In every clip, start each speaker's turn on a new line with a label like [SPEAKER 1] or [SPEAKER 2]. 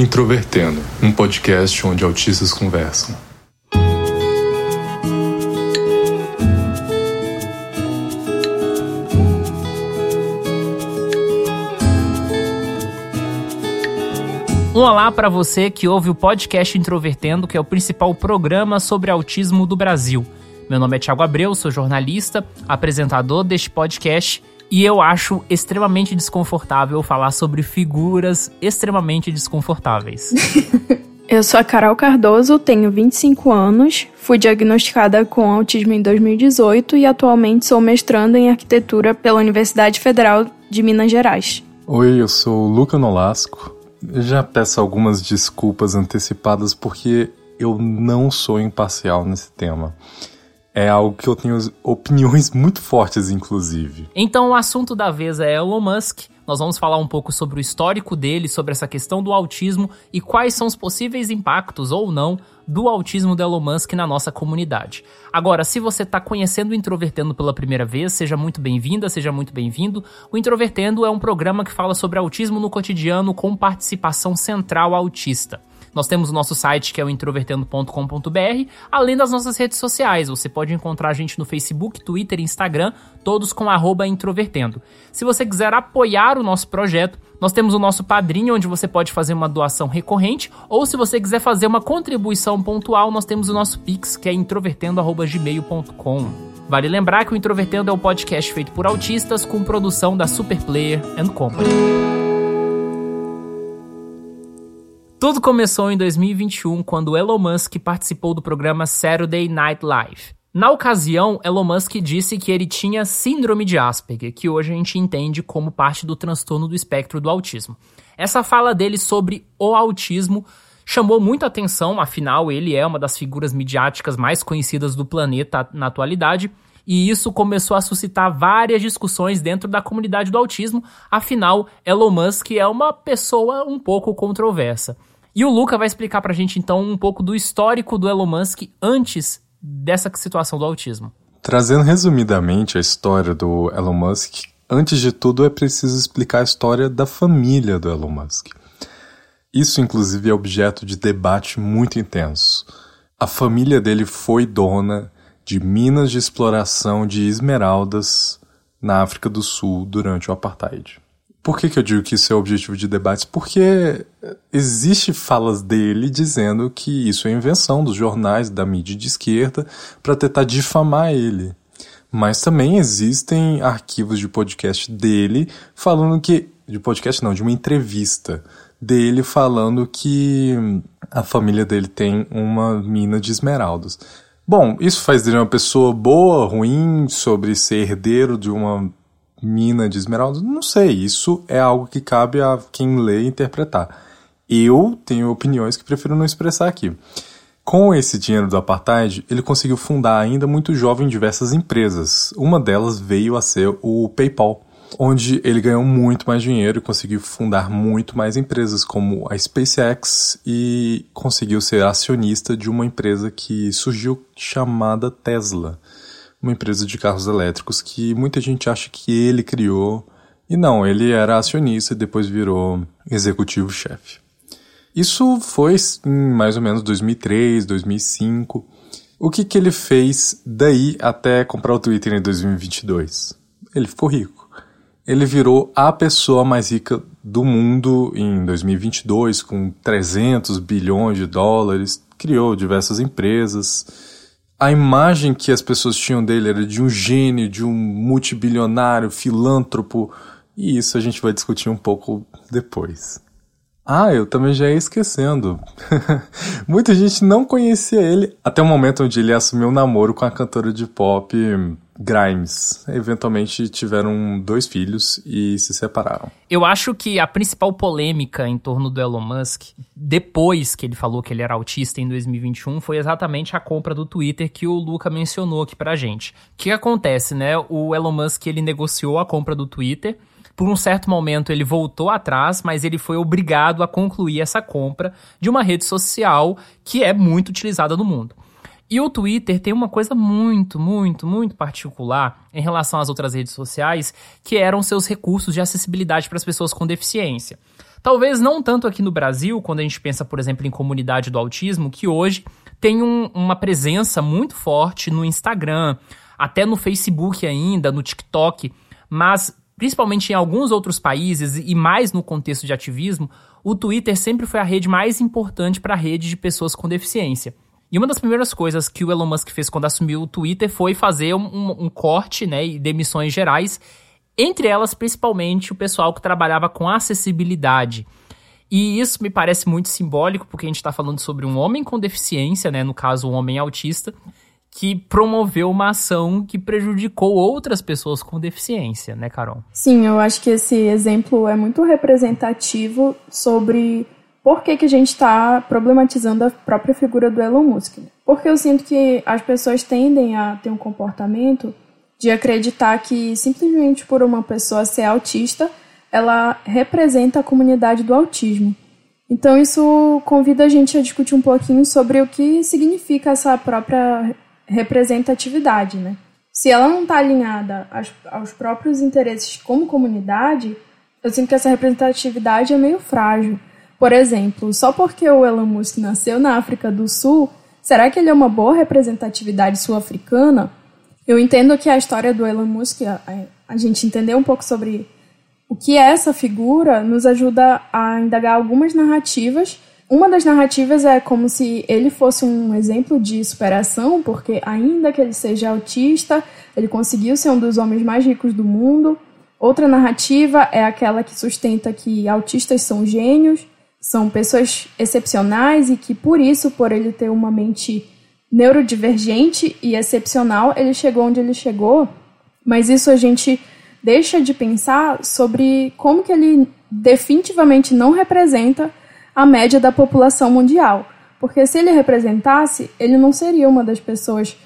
[SPEAKER 1] Introvertendo, um podcast onde autistas conversam.
[SPEAKER 2] Um olá para você que ouve o podcast Introvertendo, que é o principal programa sobre autismo do Brasil. Meu nome é Thiago Abreu, sou jornalista, apresentador deste podcast e eu acho extremamente desconfortável falar sobre figuras extremamente desconfortáveis.
[SPEAKER 3] eu sou a Carol Cardoso, tenho 25 anos, fui diagnosticada com autismo em 2018 e atualmente sou mestranda em arquitetura pela Universidade Federal de Minas Gerais.
[SPEAKER 1] Oi, eu sou o Luca Nolasco, eu já peço algumas desculpas antecipadas porque eu não sou imparcial nesse tema. É algo que eu tenho opiniões muito fortes, inclusive.
[SPEAKER 2] Então, o assunto da vez é Elon Musk. Nós vamos falar um pouco sobre o histórico dele, sobre essa questão do autismo e quais são os possíveis impactos ou não do autismo do Elon Musk na nossa comunidade. Agora, se você está conhecendo o Introvertendo pela primeira vez, seja muito bem-vinda, seja muito bem-vindo. O Introvertendo é um programa que fala sobre autismo no cotidiano com participação central autista. Nós temos o nosso site que é o introvertendo.com.br, além das nossas redes sociais. Você pode encontrar a gente no Facebook, Twitter e Instagram, todos com introvertendo. Se você quiser apoiar o nosso projeto, nós temos o nosso padrinho, onde você pode fazer uma doação recorrente, ou se você quiser fazer uma contribuição pontual, nós temos o nosso Pix, que é introvertendo.gmail.com. Vale lembrar que o Introvertendo é um podcast feito por autistas com produção da Superplayer and Company. Tudo começou em 2021 quando Elon Musk participou do programa Saturday Night Live. Na ocasião, Elon Musk disse que ele tinha síndrome de Asperger, que hoje a gente entende como parte do transtorno do espectro do autismo. Essa fala dele sobre o autismo chamou muita atenção, afinal, ele é uma das figuras midiáticas mais conhecidas do planeta na atualidade. E isso começou a suscitar várias discussões dentro da comunidade do autismo, afinal, Elon Musk é uma pessoa um pouco controversa. E o Luca vai explicar pra gente então um pouco do histórico do Elon Musk antes dessa situação do autismo.
[SPEAKER 1] Trazendo resumidamente a história do Elon Musk, antes de tudo é preciso explicar a história da família do Elon Musk. Isso, inclusive, é objeto de debate muito intenso. A família dele foi dona de minas de exploração de esmeraldas na África do Sul durante o Apartheid. Por que, que eu digo que isso é objetivo de debates? Porque existe falas dele dizendo que isso é invenção dos jornais, da mídia de esquerda, para tentar difamar ele. Mas também existem arquivos de podcast dele falando que. De podcast não, de uma entrevista dele falando que a família dele tem uma mina de esmeraldas. Bom, isso faz dele uma pessoa boa, ruim, sobre ser herdeiro de uma mina de esmeralda? Não sei, isso é algo que cabe a quem lê interpretar. Eu tenho opiniões que prefiro não expressar aqui. Com esse dinheiro do apartheid, ele conseguiu fundar ainda muito jovem diversas empresas. Uma delas veio a ser o PayPal, onde ele ganhou muito mais dinheiro e conseguiu fundar muito mais empresas, como a SpaceX, e conseguiu ser acionista de uma empresa que surgiu chamada Tesla uma empresa de carros elétricos que muita gente acha que ele criou. E não, ele era acionista e depois virou executivo-chefe. Isso foi em mais ou menos 2003, 2005. O que, que ele fez daí até comprar o Twitter em 2022? Ele ficou rico. Ele virou a pessoa mais rica do mundo em 2022, com 300 bilhões de dólares, criou diversas empresas a imagem que as pessoas tinham dele era de um gênio, de um multibilionário, filântropo, e isso a gente vai discutir um pouco depois. Ah, eu também já ia esquecendo. Muita gente não conhecia ele até o momento onde ele assumiu um namoro com a cantora de pop Grimes. Eventualmente tiveram dois filhos e se separaram.
[SPEAKER 2] Eu acho que a principal polêmica em torno do Elon Musk, depois que ele falou que ele era autista em 2021, foi exatamente a compra do Twitter que o Luca mencionou aqui pra gente. O que acontece, né? O Elon Musk ele negociou a compra do Twitter. Por um certo momento ele voltou atrás, mas ele foi obrigado a concluir essa compra de uma rede social que é muito utilizada no mundo. E o Twitter tem uma coisa muito, muito, muito particular em relação às outras redes sociais, que eram seus recursos de acessibilidade para as pessoas com deficiência. Talvez não tanto aqui no Brasil, quando a gente pensa, por exemplo, em comunidade do autismo, que hoje tem um, uma presença muito forte no Instagram, até no Facebook ainda, no TikTok, mas principalmente em alguns outros países e mais no contexto de ativismo, o Twitter sempre foi a rede mais importante para a rede de pessoas com deficiência. E uma das primeiras coisas que o Elon Musk fez quando assumiu o Twitter foi fazer um, um, um corte né, e demissões gerais, entre elas principalmente o pessoal que trabalhava com acessibilidade. E isso me parece muito simbólico, porque a gente está falando sobre um homem com deficiência, né, no caso, um homem autista, que promoveu uma ação que prejudicou outras pessoas com deficiência, né, Carol?
[SPEAKER 3] Sim, eu acho que esse exemplo é muito representativo sobre por que, que a gente está problematizando a própria figura do Elon Musk. Porque eu sinto que as pessoas tendem a ter um comportamento de acreditar que simplesmente por uma pessoa ser autista, ela representa a comunidade do autismo. Então isso convida a gente a discutir um pouquinho sobre o que significa essa própria representatividade, né? Se ela não está alinhada aos, próprios interesses como comunidade, eu sinto que essa representatividade é meio frágil. Por exemplo, só porque o Elon Musk nasceu na África do Sul, será que ele é uma boa representatividade sul-africana? Eu entendo que a história do Elon Musk, a, a gente entender um pouco sobre o que é essa figura, nos ajuda a indagar algumas narrativas. Uma das narrativas é como se ele fosse um exemplo de superação, porque ainda que ele seja autista, ele conseguiu ser um dos homens mais ricos do mundo. Outra narrativa é aquela que sustenta que autistas são gênios são pessoas excepcionais e que por isso, por ele ter uma mente neurodivergente e excepcional, ele chegou onde ele chegou. Mas isso a gente deixa de pensar sobre como que ele definitivamente não representa a média da população mundial. Porque se ele representasse, ele não seria uma das pessoas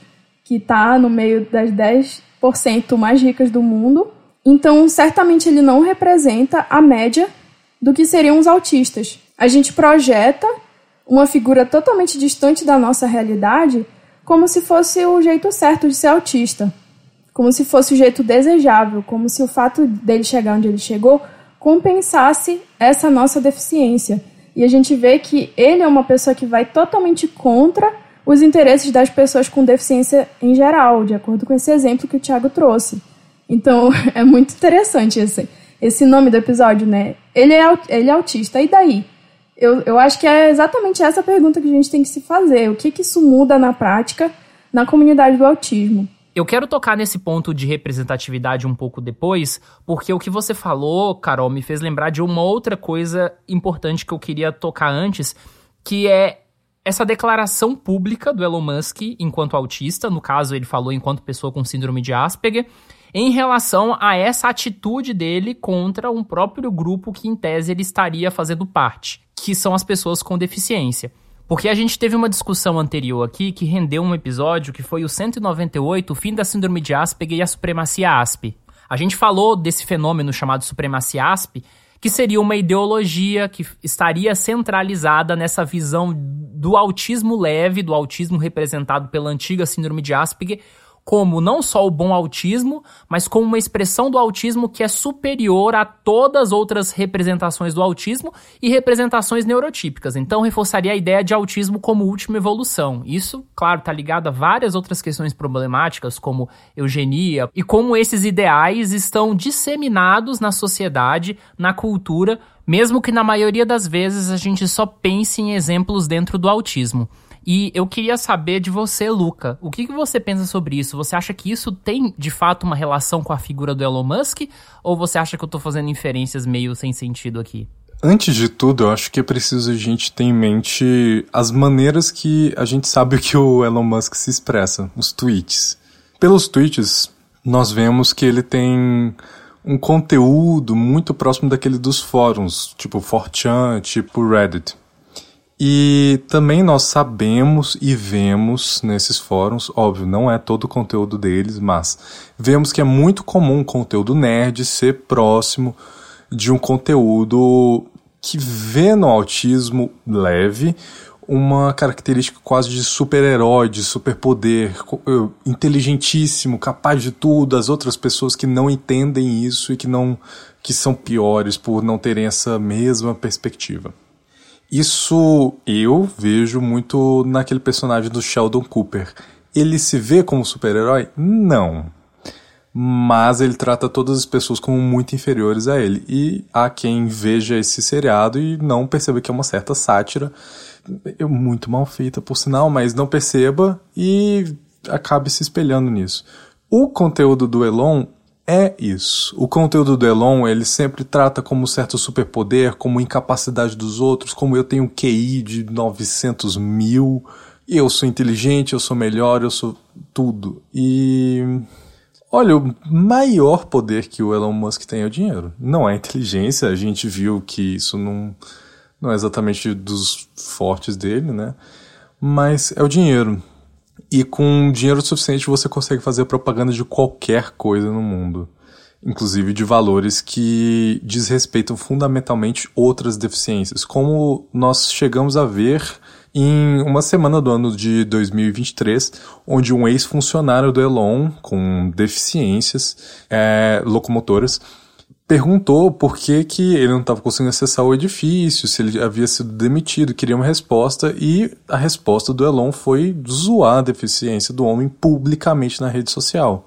[SPEAKER 3] que está no meio das 10% mais ricas do mundo. Então, certamente ele não representa a média do que seriam os autistas a gente projeta uma figura totalmente distante da nossa realidade como se fosse o jeito certo de ser autista, como se fosse o jeito desejável, como se o fato dele chegar onde ele chegou compensasse essa nossa deficiência. E a gente vê que ele é uma pessoa que vai totalmente contra os interesses das pessoas com deficiência em geral, de acordo com esse exemplo que o Thiago trouxe. Então, é muito interessante esse, esse nome do episódio, né? Ele é, ele é autista, e daí? Eu, eu acho que é exatamente essa pergunta que a gente tem que se fazer. O que, que isso muda na prática na comunidade do autismo?
[SPEAKER 2] Eu quero tocar nesse ponto de representatividade um pouco depois, porque o que você falou, Carol, me fez lembrar de uma outra coisa importante que eu queria tocar antes, que é essa declaração pública do Elon Musk enquanto autista, no caso ele falou enquanto pessoa com síndrome de Asperger, em relação a essa atitude dele contra um próprio grupo que em tese ele estaria fazendo parte que são as pessoas com deficiência. Porque a gente teve uma discussão anterior aqui que rendeu um episódio que foi o 198, o fim da síndrome de Asperger e a supremacia ASP. A gente falou desse fenômeno chamado supremacia ASP, que seria uma ideologia que estaria centralizada nessa visão do autismo leve, do autismo representado pela antiga síndrome de Asperger, como não só o bom autismo, mas como uma expressão do autismo que é superior a todas as outras representações do autismo e representações neurotípicas. Então, reforçaria a ideia de autismo como última evolução. Isso, claro, está ligado a várias outras questões problemáticas, como eugenia, e como esses ideais estão disseminados na sociedade, na cultura, mesmo que na maioria das vezes a gente só pense em exemplos dentro do autismo. E eu queria saber de você, Luca, o que, que você pensa sobre isso? Você acha que isso tem de fato uma relação com a figura do Elon Musk? Ou você acha que eu tô fazendo inferências meio sem sentido aqui?
[SPEAKER 1] Antes de tudo, eu acho que é preciso a gente ter em mente as maneiras que a gente sabe que o Elon Musk se expressa, os tweets. Pelos tweets, nós vemos que ele tem um conteúdo muito próximo daquele dos fóruns, tipo 4chan, tipo Reddit. E também nós sabemos e vemos nesses fóruns, óbvio, não é todo o conteúdo deles, mas vemos que é muito comum o conteúdo nerd ser próximo de um conteúdo que vê no autismo leve uma característica quase de super-herói, de superpoder, inteligentíssimo, capaz de tudo, as outras pessoas que não entendem isso e que não que são piores por não terem essa mesma perspectiva. Isso eu vejo muito naquele personagem do Sheldon Cooper. Ele se vê como super-herói? Não. Mas ele trata todas as pessoas como muito inferiores a ele. E há quem veja esse seriado e não perceba que é uma certa sátira. Muito mal feita, por sinal, mas não perceba e acabe se espelhando nisso. O conteúdo do Elon é isso. O conteúdo do Elon, ele sempre trata como certo superpoder, como incapacidade dos outros, como eu tenho QI de 900 mil, eu sou inteligente, eu sou melhor, eu sou tudo. E. Olha, o maior poder que o Elon Musk tem é o dinheiro. Não é inteligência, a gente viu que isso não, não é exatamente dos fortes dele, né? Mas é o dinheiro. E com dinheiro suficiente você consegue fazer propaganda de qualquer coisa no mundo. Inclusive de valores que desrespeitam fundamentalmente outras deficiências, como nós chegamos a ver em uma semana do ano de 2023, onde um ex-funcionário do Elon com deficiências é, locomotoras perguntou por que, que ele não estava conseguindo acessar o edifício, se ele havia sido demitido, queria uma resposta, e a resposta do Elon foi zoar a deficiência do homem publicamente na rede social.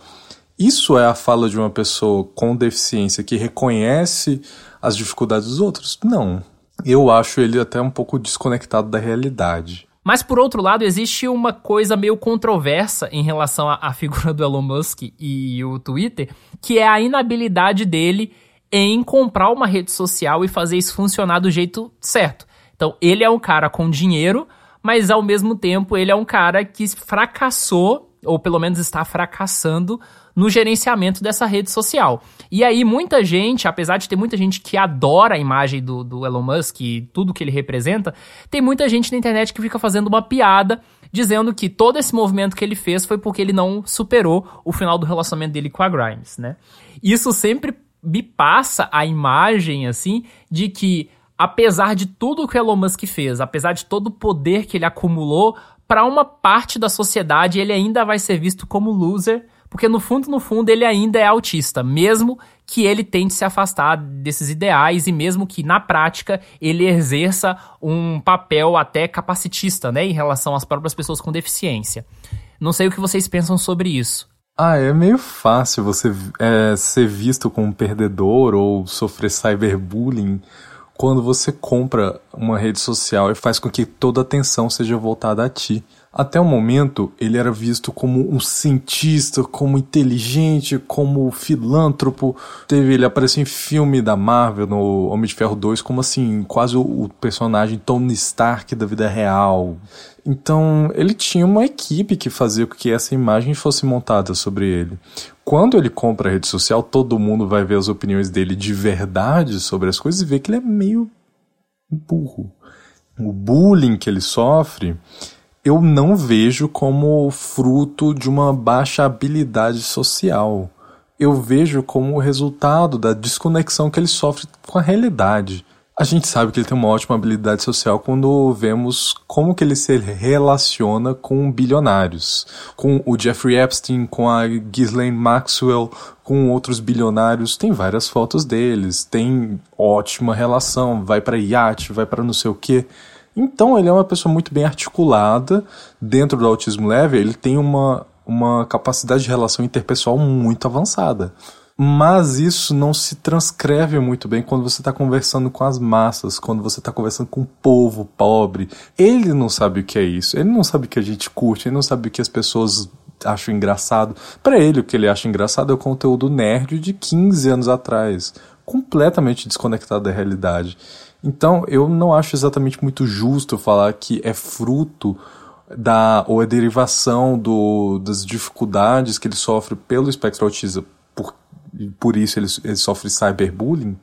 [SPEAKER 1] Isso é a fala de uma pessoa com deficiência que reconhece as dificuldades dos outros? Não. Eu acho ele até um pouco desconectado da realidade.
[SPEAKER 2] Mas por outro lado, existe uma coisa meio controversa em relação à, figura do Elon Musk e o Twitter, que é a inabilidade dele em comprar uma rede social e fazer isso funcionar do jeito certo. Então, ele é um cara com dinheiro, mas ao mesmo tempo ele é um cara que fracassou, ou pelo menos está fracassando, no gerenciamento dessa rede social. E aí, muita gente, apesar de ter muita gente que adora a imagem do, do Elon Musk e tudo que ele representa, tem muita gente na internet que fica fazendo uma piada dizendo que todo esse movimento que ele fez foi porque ele não superou o final do relacionamento dele com a Grimes, né? Isso sempre me passa a imagem, assim, de que apesar de tudo que o Elon Musk fez, apesar de todo o poder que ele acumulou, para uma parte da sociedade ele ainda vai ser visto como loser, porque no fundo, no fundo, ele ainda é autista, mesmo que ele tente se afastar desses ideais e mesmo que na prática ele exerça um papel até capacitista, né, em relação às próprias pessoas com deficiência. Não sei o que vocês pensam sobre isso.
[SPEAKER 1] Ah, é meio fácil você é, ser visto como um perdedor ou sofrer cyberbullying quando você compra uma rede social e faz com que toda a atenção seja voltada a ti. Até o momento, ele era visto como um cientista, como inteligente, como filântropo. Teve, ele apareceu em filme da Marvel, no Homem de Ferro 2, como assim, quase o, o personagem Tony Stark da vida real. Então, ele tinha uma equipe que fazia com que essa imagem fosse montada sobre ele. Quando ele compra a rede social, todo mundo vai ver as opiniões dele de verdade sobre as coisas e vê que ele é meio burro. O bullying que ele sofre eu não vejo como fruto de uma baixa habilidade social. Eu vejo como resultado da desconexão que ele sofre com a realidade. A gente sabe que ele tem uma ótima habilidade social quando vemos como que ele se relaciona com bilionários, com o Jeffrey Epstein, com a Ghislaine Maxwell, com outros bilionários. Tem várias fotos deles, tem ótima relação, vai para iate, vai para não sei o quê. Então ele é uma pessoa muito bem articulada dentro do autismo leve, ele tem uma, uma capacidade de relação interpessoal muito avançada. Mas isso não se transcreve muito bem quando você está conversando com as massas, quando você está conversando com o povo pobre. Ele não sabe o que é isso, ele não sabe o que a gente curte, ele não sabe o que as pessoas acham engraçado. Para ele, o que ele acha engraçado é o conteúdo nerd de 15 anos atrás, completamente desconectado da realidade. Então, eu não acho exatamente muito justo falar que é fruto da ou é derivação do, das dificuldades que ele sofre pelo espectro autista, por, por isso ele, ele sofre cyberbullying,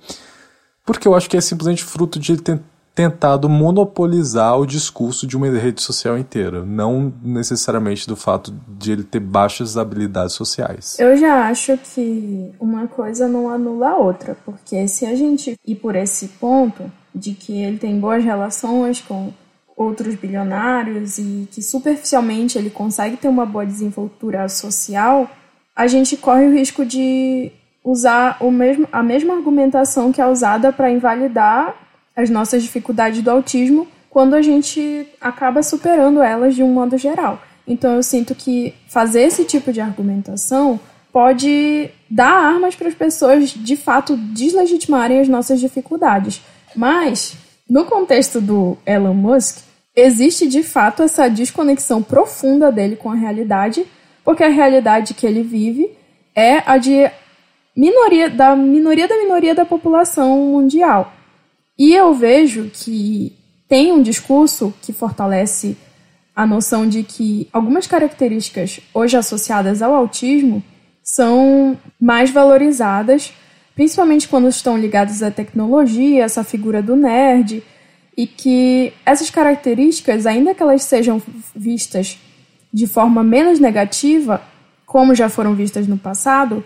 [SPEAKER 1] porque eu acho que é simplesmente fruto de ele ter tentado monopolizar o discurso de uma rede social inteira, não necessariamente do fato de ele ter baixas habilidades sociais.
[SPEAKER 3] Eu já acho que uma coisa não anula a outra, porque se a gente ir por esse ponto, de que ele tem boas relações com outros bilionários e que superficialmente ele consegue ter uma boa desenvoltura social, a gente corre o risco de usar o mesmo, a mesma argumentação que é usada para invalidar as nossas dificuldades do autismo quando a gente acaba superando elas de um modo geral. Então eu sinto que fazer esse tipo de argumentação pode dar armas para as pessoas de fato deslegitimarem as nossas dificuldades. Mas, no contexto do Elon Musk, existe de fato essa desconexão profunda dele com a realidade, porque a realidade que ele vive é a de minoria da minoria da minoria da população mundial. E eu vejo que tem um discurso que fortalece a noção de que algumas características hoje associadas ao autismo são mais valorizadas, principalmente quando estão ligadas à tecnologia, essa figura do nerd, e que essas características, ainda que elas sejam vistas de forma menos negativa, como já foram vistas no passado,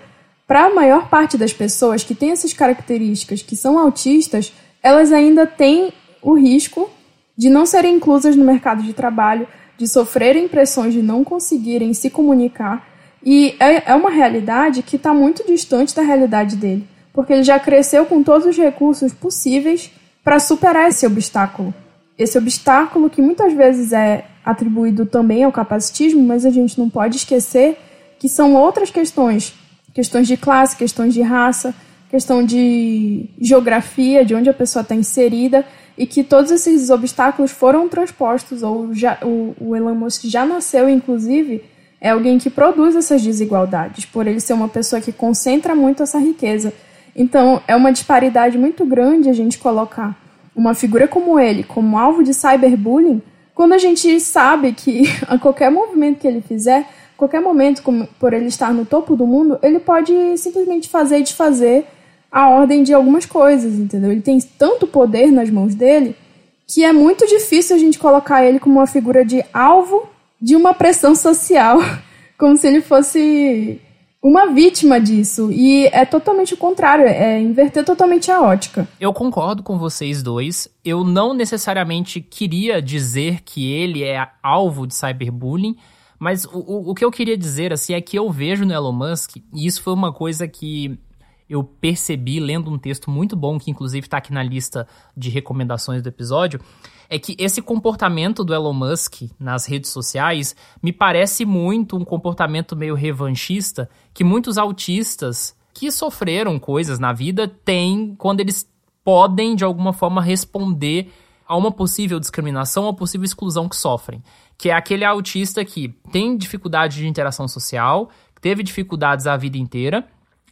[SPEAKER 3] para a maior parte das pessoas que têm essas características, que são autistas, elas ainda têm o risco de não serem inclusas no mercado de trabalho, de sofrerem pressões de não conseguirem se comunicar. E é, é uma realidade que está muito distante da realidade dele, porque ele já cresceu com todos os recursos possíveis para superar esse obstáculo. Esse obstáculo que muitas vezes é atribuído também ao capacitismo, mas a gente não pode esquecer que são outras questões, questões de classe, questões de raça, questão de geografia, de onde a pessoa está inserida, e que todos esses obstáculos foram transpostos, ou já, o, o Elon Musk já nasceu, inclusive, é alguém que produz essas desigualdades, por ele ser uma pessoa que concentra muito essa riqueza. Então, é uma disparidade muito grande a gente colocar uma figura como ele como alvo de cyberbullying, quando a gente sabe que a qualquer movimento que ele fizer, qualquer momento, por ele estar no topo do mundo, ele pode simplesmente fazer e desfazer a ordem de algumas coisas, entendeu? Ele tem tanto poder nas mãos dele que é muito difícil a gente colocar ele como uma figura de alvo de uma pressão social, como se ele fosse uma vítima disso. E é totalmente o contrário, é inverter totalmente a ótica.
[SPEAKER 2] Eu concordo com vocês dois. Eu não necessariamente queria dizer que ele é alvo de cyberbullying, mas o, o, o que eu queria dizer assim é que eu vejo no Elon Musk, e isso foi uma coisa que eu percebi lendo um texto muito bom, que inclusive está aqui na lista de recomendações do episódio, é que esse comportamento do Elon Musk nas redes sociais me parece muito um comportamento meio revanchista que muitos autistas que sofreram coisas na vida têm quando eles podem de alguma forma responder a uma possível discriminação ou possível exclusão que sofrem. Que é aquele autista que tem dificuldade de interação social, teve dificuldades a vida inteira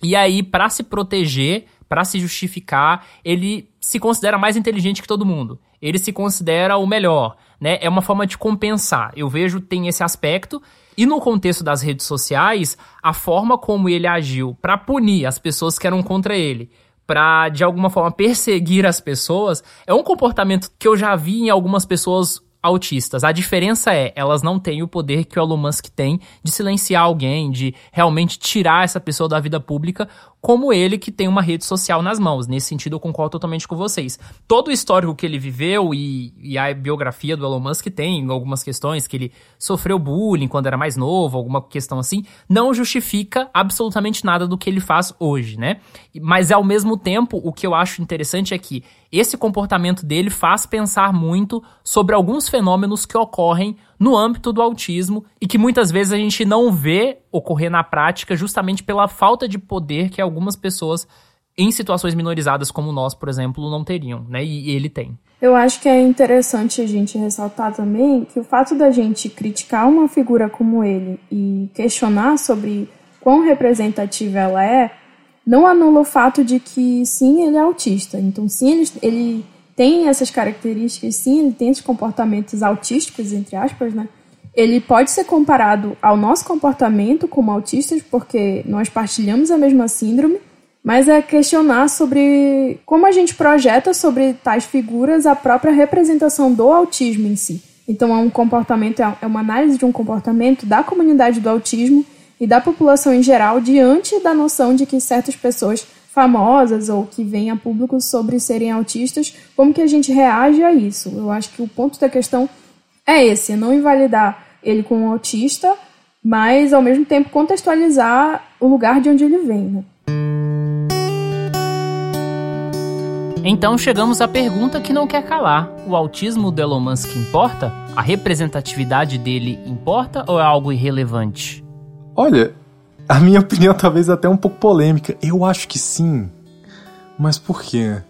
[SPEAKER 2] e aí, para se proteger, para se justificar, ele se considera mais inteligente que todo mundo. Ele se considera o melhor, né? É uma forma de compensar. Eu vejo tem esse aspecto e no contexto das redes sociais, a forma como ele agiu para punir as pessoas que eram contra ele, para de alguma forma perseguir as pessoas, é um comportamento que eu já vi em algumas pessoas autistas. A diferença é, elas não têm o poder que o Elon Musk tem de silenciar alguém, de realmente tirar essa pessoa da vida pública, como ele que tem uma rede social nas mãos. Nesse sentido, eu concordo totalmente com vocês. Todo o histórico que ele viveu e, e a biografia do Elon Musk tem algumas questões que ele sofreu bullying quando era mais novo, alguma questão assim, não justifica absolutamente nada do que ele faz hoje, né? Mas ao mesmo tempo, o que eu acho interessante é que esse comportamento dele faz pensar muito sobre alguns fenômenos que ocorrem no âmbito do autismo e que muitas vezes a gente não vê ocorrer na prática justamente pela falta de poder que algumas pessoas em situações minorizadas como nós, por exemplo, não teriam, né? E ele tem.
[SPEAKER 3] Eu acho que é interessante a gente ressaltar também que o fato da gente criticar uma figura como ele e questionar sobre quão representativa ela é, não anula o fato de que sim, ele é autista. Então, sim, ele, ele tem essas características, sim, ele tem esses comportamentos autísticos, entre aspas, né? Ele pode ser comparado ao nosso comportamento como autistas, porque nós partilhamos a mesma síndrome, mas é questionar sobre como a gente projeta sobre tais figuras a própria representação do autismo em si. Então, é um comportamento, é uma análise de um comportamento da comunidade do autismo e da população em geral diante da noção de que certas pessoas famosas ou que vêm a público sobre serem autistas, como que a gente reage a isso? Eu acho que o ponto da questão é esse, é não invalidar ele como autista, mas ao mesmo tempo contextualizar o lugar de onde ele vem. Né?
[SPEAKER 2] Então chegamos à pergunta que não quer calar: o autismo do Elon Musk importa? A representatividade dele importa ou é algo irrelevante?
[SPEAKER 1] Olha, a minha opinião talvez até um pouco polêmica. Eu acho que sim. Mas por quê?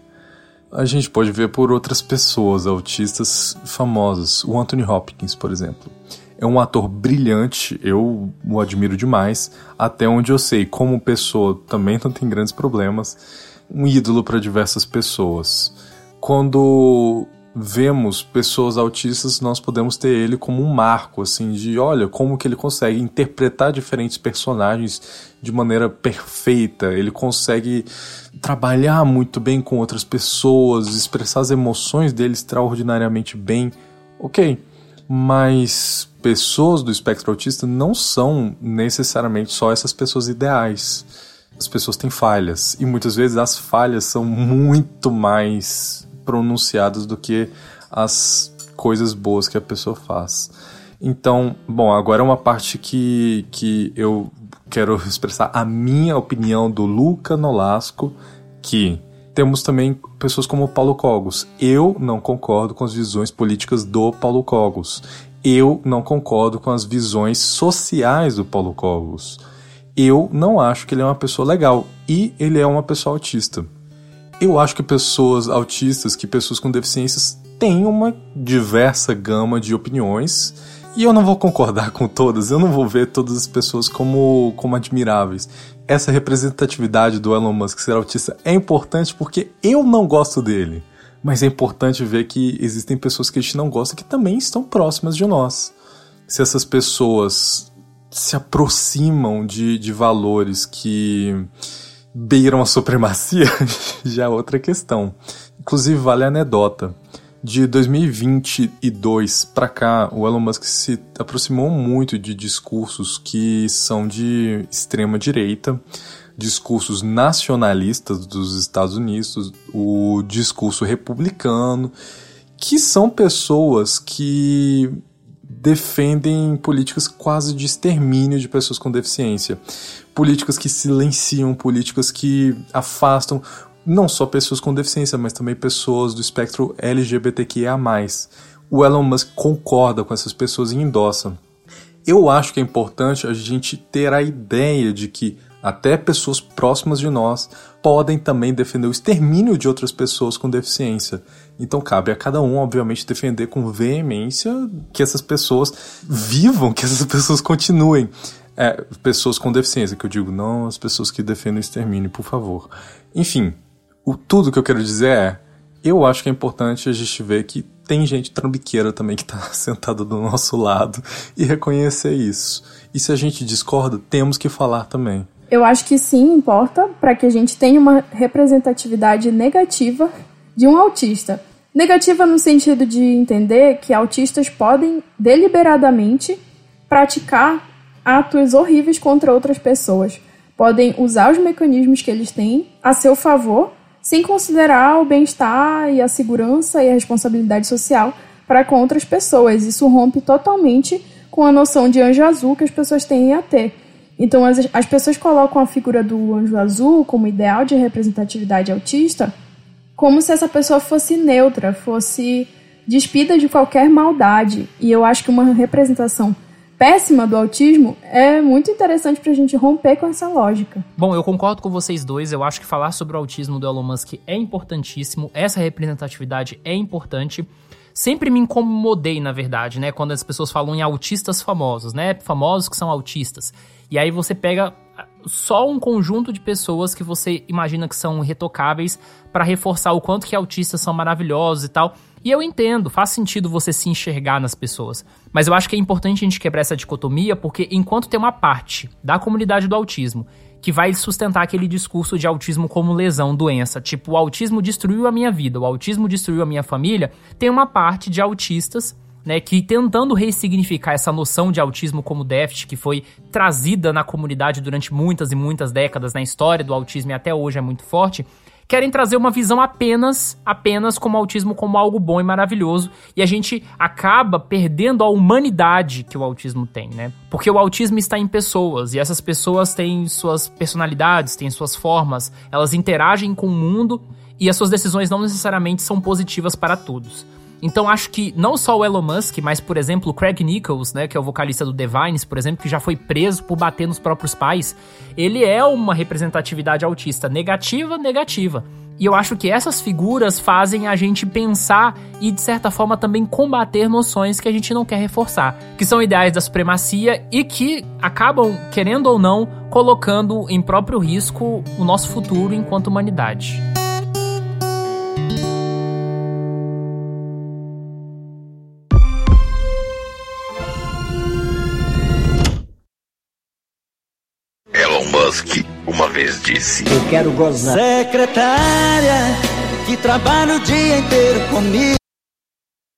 [SPEAKER 1] A gente pode ver por outras pessoas, autistas famosos. O Anthony Hopkins, por exemplo. É um ator brilhante, eu o admiro demais. Até onde eu sei, como pessoa, também não tem grandes problemas um ídolo para diversas pessoas. Quando vemos pessoas autistas, nós podemos ter ele como um marco, assim, de olha como que ele consegue interpretar diferentes personagens de maneira perfeita, ele consegue trabalhar muito bem com outras pessoas, expressar as emoções dele extraordinariamente bem. Ok, mas pessoas do espectro autista não são necessariamente só essas pessoas ideais as pessoas têm falhas e muitas vezes as falhas são muito mais pronunciadas do que as coisas boas que a pessoa faz. Então, bom, agora é uma parte que, que eu quero expressar a minha opinião do Luca Nolasco, que temos também pessoas como Paulo Cogos. Eu não concordo com as visões políticas do Paulo Cogos. Eu não concordo com as visões sociais do Paulo Cogos eu não acho que ele é uma pessoa legal e ele é uma pessoa autista. Eu acho que pessoas autistas, que pessoas com deficiências têm uma diversa gama de opiniões e eu não vou concordar com todas, eu não vou ver todas as pessoas como, como admiráveis. Essa representatividade do Elon Musk ser autista é importante porque eu não gosto dele. Mas é importante ver que existem pessoas que a gente não gosta que também estão próximas de nós. Se essas pessoas se aproximam de, de valores que beiram a supremacia, já é outra questão. Inclusive, vale a anedota. De 2022 para cá, o Elon Musk se aproximou muito de discursos que são de extrema direita, discursos nacionalistas dos Estados Unidos, o discurso republicano, que são pessoas que defendem políticas quase de extermínio de pessoas com deficiência. Políticas que silenciam, políticas que afastam não só pessoas com deficiência, mas também pessoas do espectro LGBTQIA. O Elon Musk concorda com essas pessoas e endossa. Eu acho que é importante a gente ter a ideia de que até pessoas próximas de nós podem também defender o extermínio de outras pessoas com deficiência. Então cabe a cada um, obviamente, defender com veemência que essas pessoas vivam, que essas pessoas continuem. É, pessoas com deficiência, que eu digo, não as pessoas que defendem o extermínio, por favor. Enfim, o, tudo que eu quero dizer é, eu acho que é importante a gente ver que tem gente trambiqueira também que está sentada do nosso lado e reconhecer isso. E se a gente discorda, temos que falar também.
[SPEAKER 3] Eu acho que sim importa para que a gente tenha uma representatividade negativa de um autista. Negativa no sentido de entender que autistas podem deliberadamente praticar atos horríveis contra outras pessoas. Podem usar os mecanismos que eles têm a seu favor, sem considerar o bem-estar e a segurança e a responsabilidade social para com outras pessoas. Isso rompe totalmente com a noção de anjo azul que as pessoas têm a ter. Então, as, as pessoas colocam a figura do anjo azul como ideal de representatividade autista, como se essa pessoa fosse neutra, fosse despida de qualquer maldade. E eu acho que uma representação péssima do autismo é muito interessante para a gente romper com essa lógica.
[SPEAKER 2] Bom, eu concordo com vocês dois. Eu acho que falar sobre o autismo do Elon Musk é importantíssimo. Essa representatividade é importante sempre me incomodei, na verdade, né? Quando as pessoas falam em autistas famosos, né? Famosos que são autistas. E aí você pega ah, só um conjunto de pessoas que você imagina que são retocáveis para reforçar o quanto que autistas são maravilhosos e tal. E eu entendo, faz sentido você se enxergar nas pessoas. Mas eu acho que é importante a gente quebrar essa dicotomia, porque enquanto tem uma parte da comunidade do autismo que vai sustentar aquele discurso de autismo como lesão, doença. Tipo, o autismo destruiu a minha vida, o autismo destruiu a minha família. Tem uma parte de autistas né, que tentando ressignificar essa noção de autismo como déficit que foi trazida na comunidade durante muitas e muitas décadas na história do autismo e até hoje é muito forte, querem trazer uma visão apenas, apenas como autismo como algo bom e maravilhoso, e a gente acaba perdendo a humanidade que o autismo tem, né? Porque o autismo está em pessoas, e essas pessoas têm suas personalidades, têm suas formas, elas interagem com o mundo e as suas decisões não necessariamente são positivas para todos. Então acho que não só o Elon Musk, mas por exemplo o Craig Nichols, né, que é o vocalista do Divines, por exemplo, que já foi preso por bater nos próprios pais, ele é uma representatividade autista negativa, negativa. E eu acho que essas figuras fazem a gente pensar e, de certa forma, também combater noções que a gente não quer reforçar, que são ideais da supremacia e que acabam, querendo ou não, colocando em próprio risco o nosso futuro enquanto humanidade.
[SPEAKER 4] Disse:
[SPEAKER 5] Eu quero gozar.
[SPEAKER 6] Secretária que trabalha o dia inteiro comigo.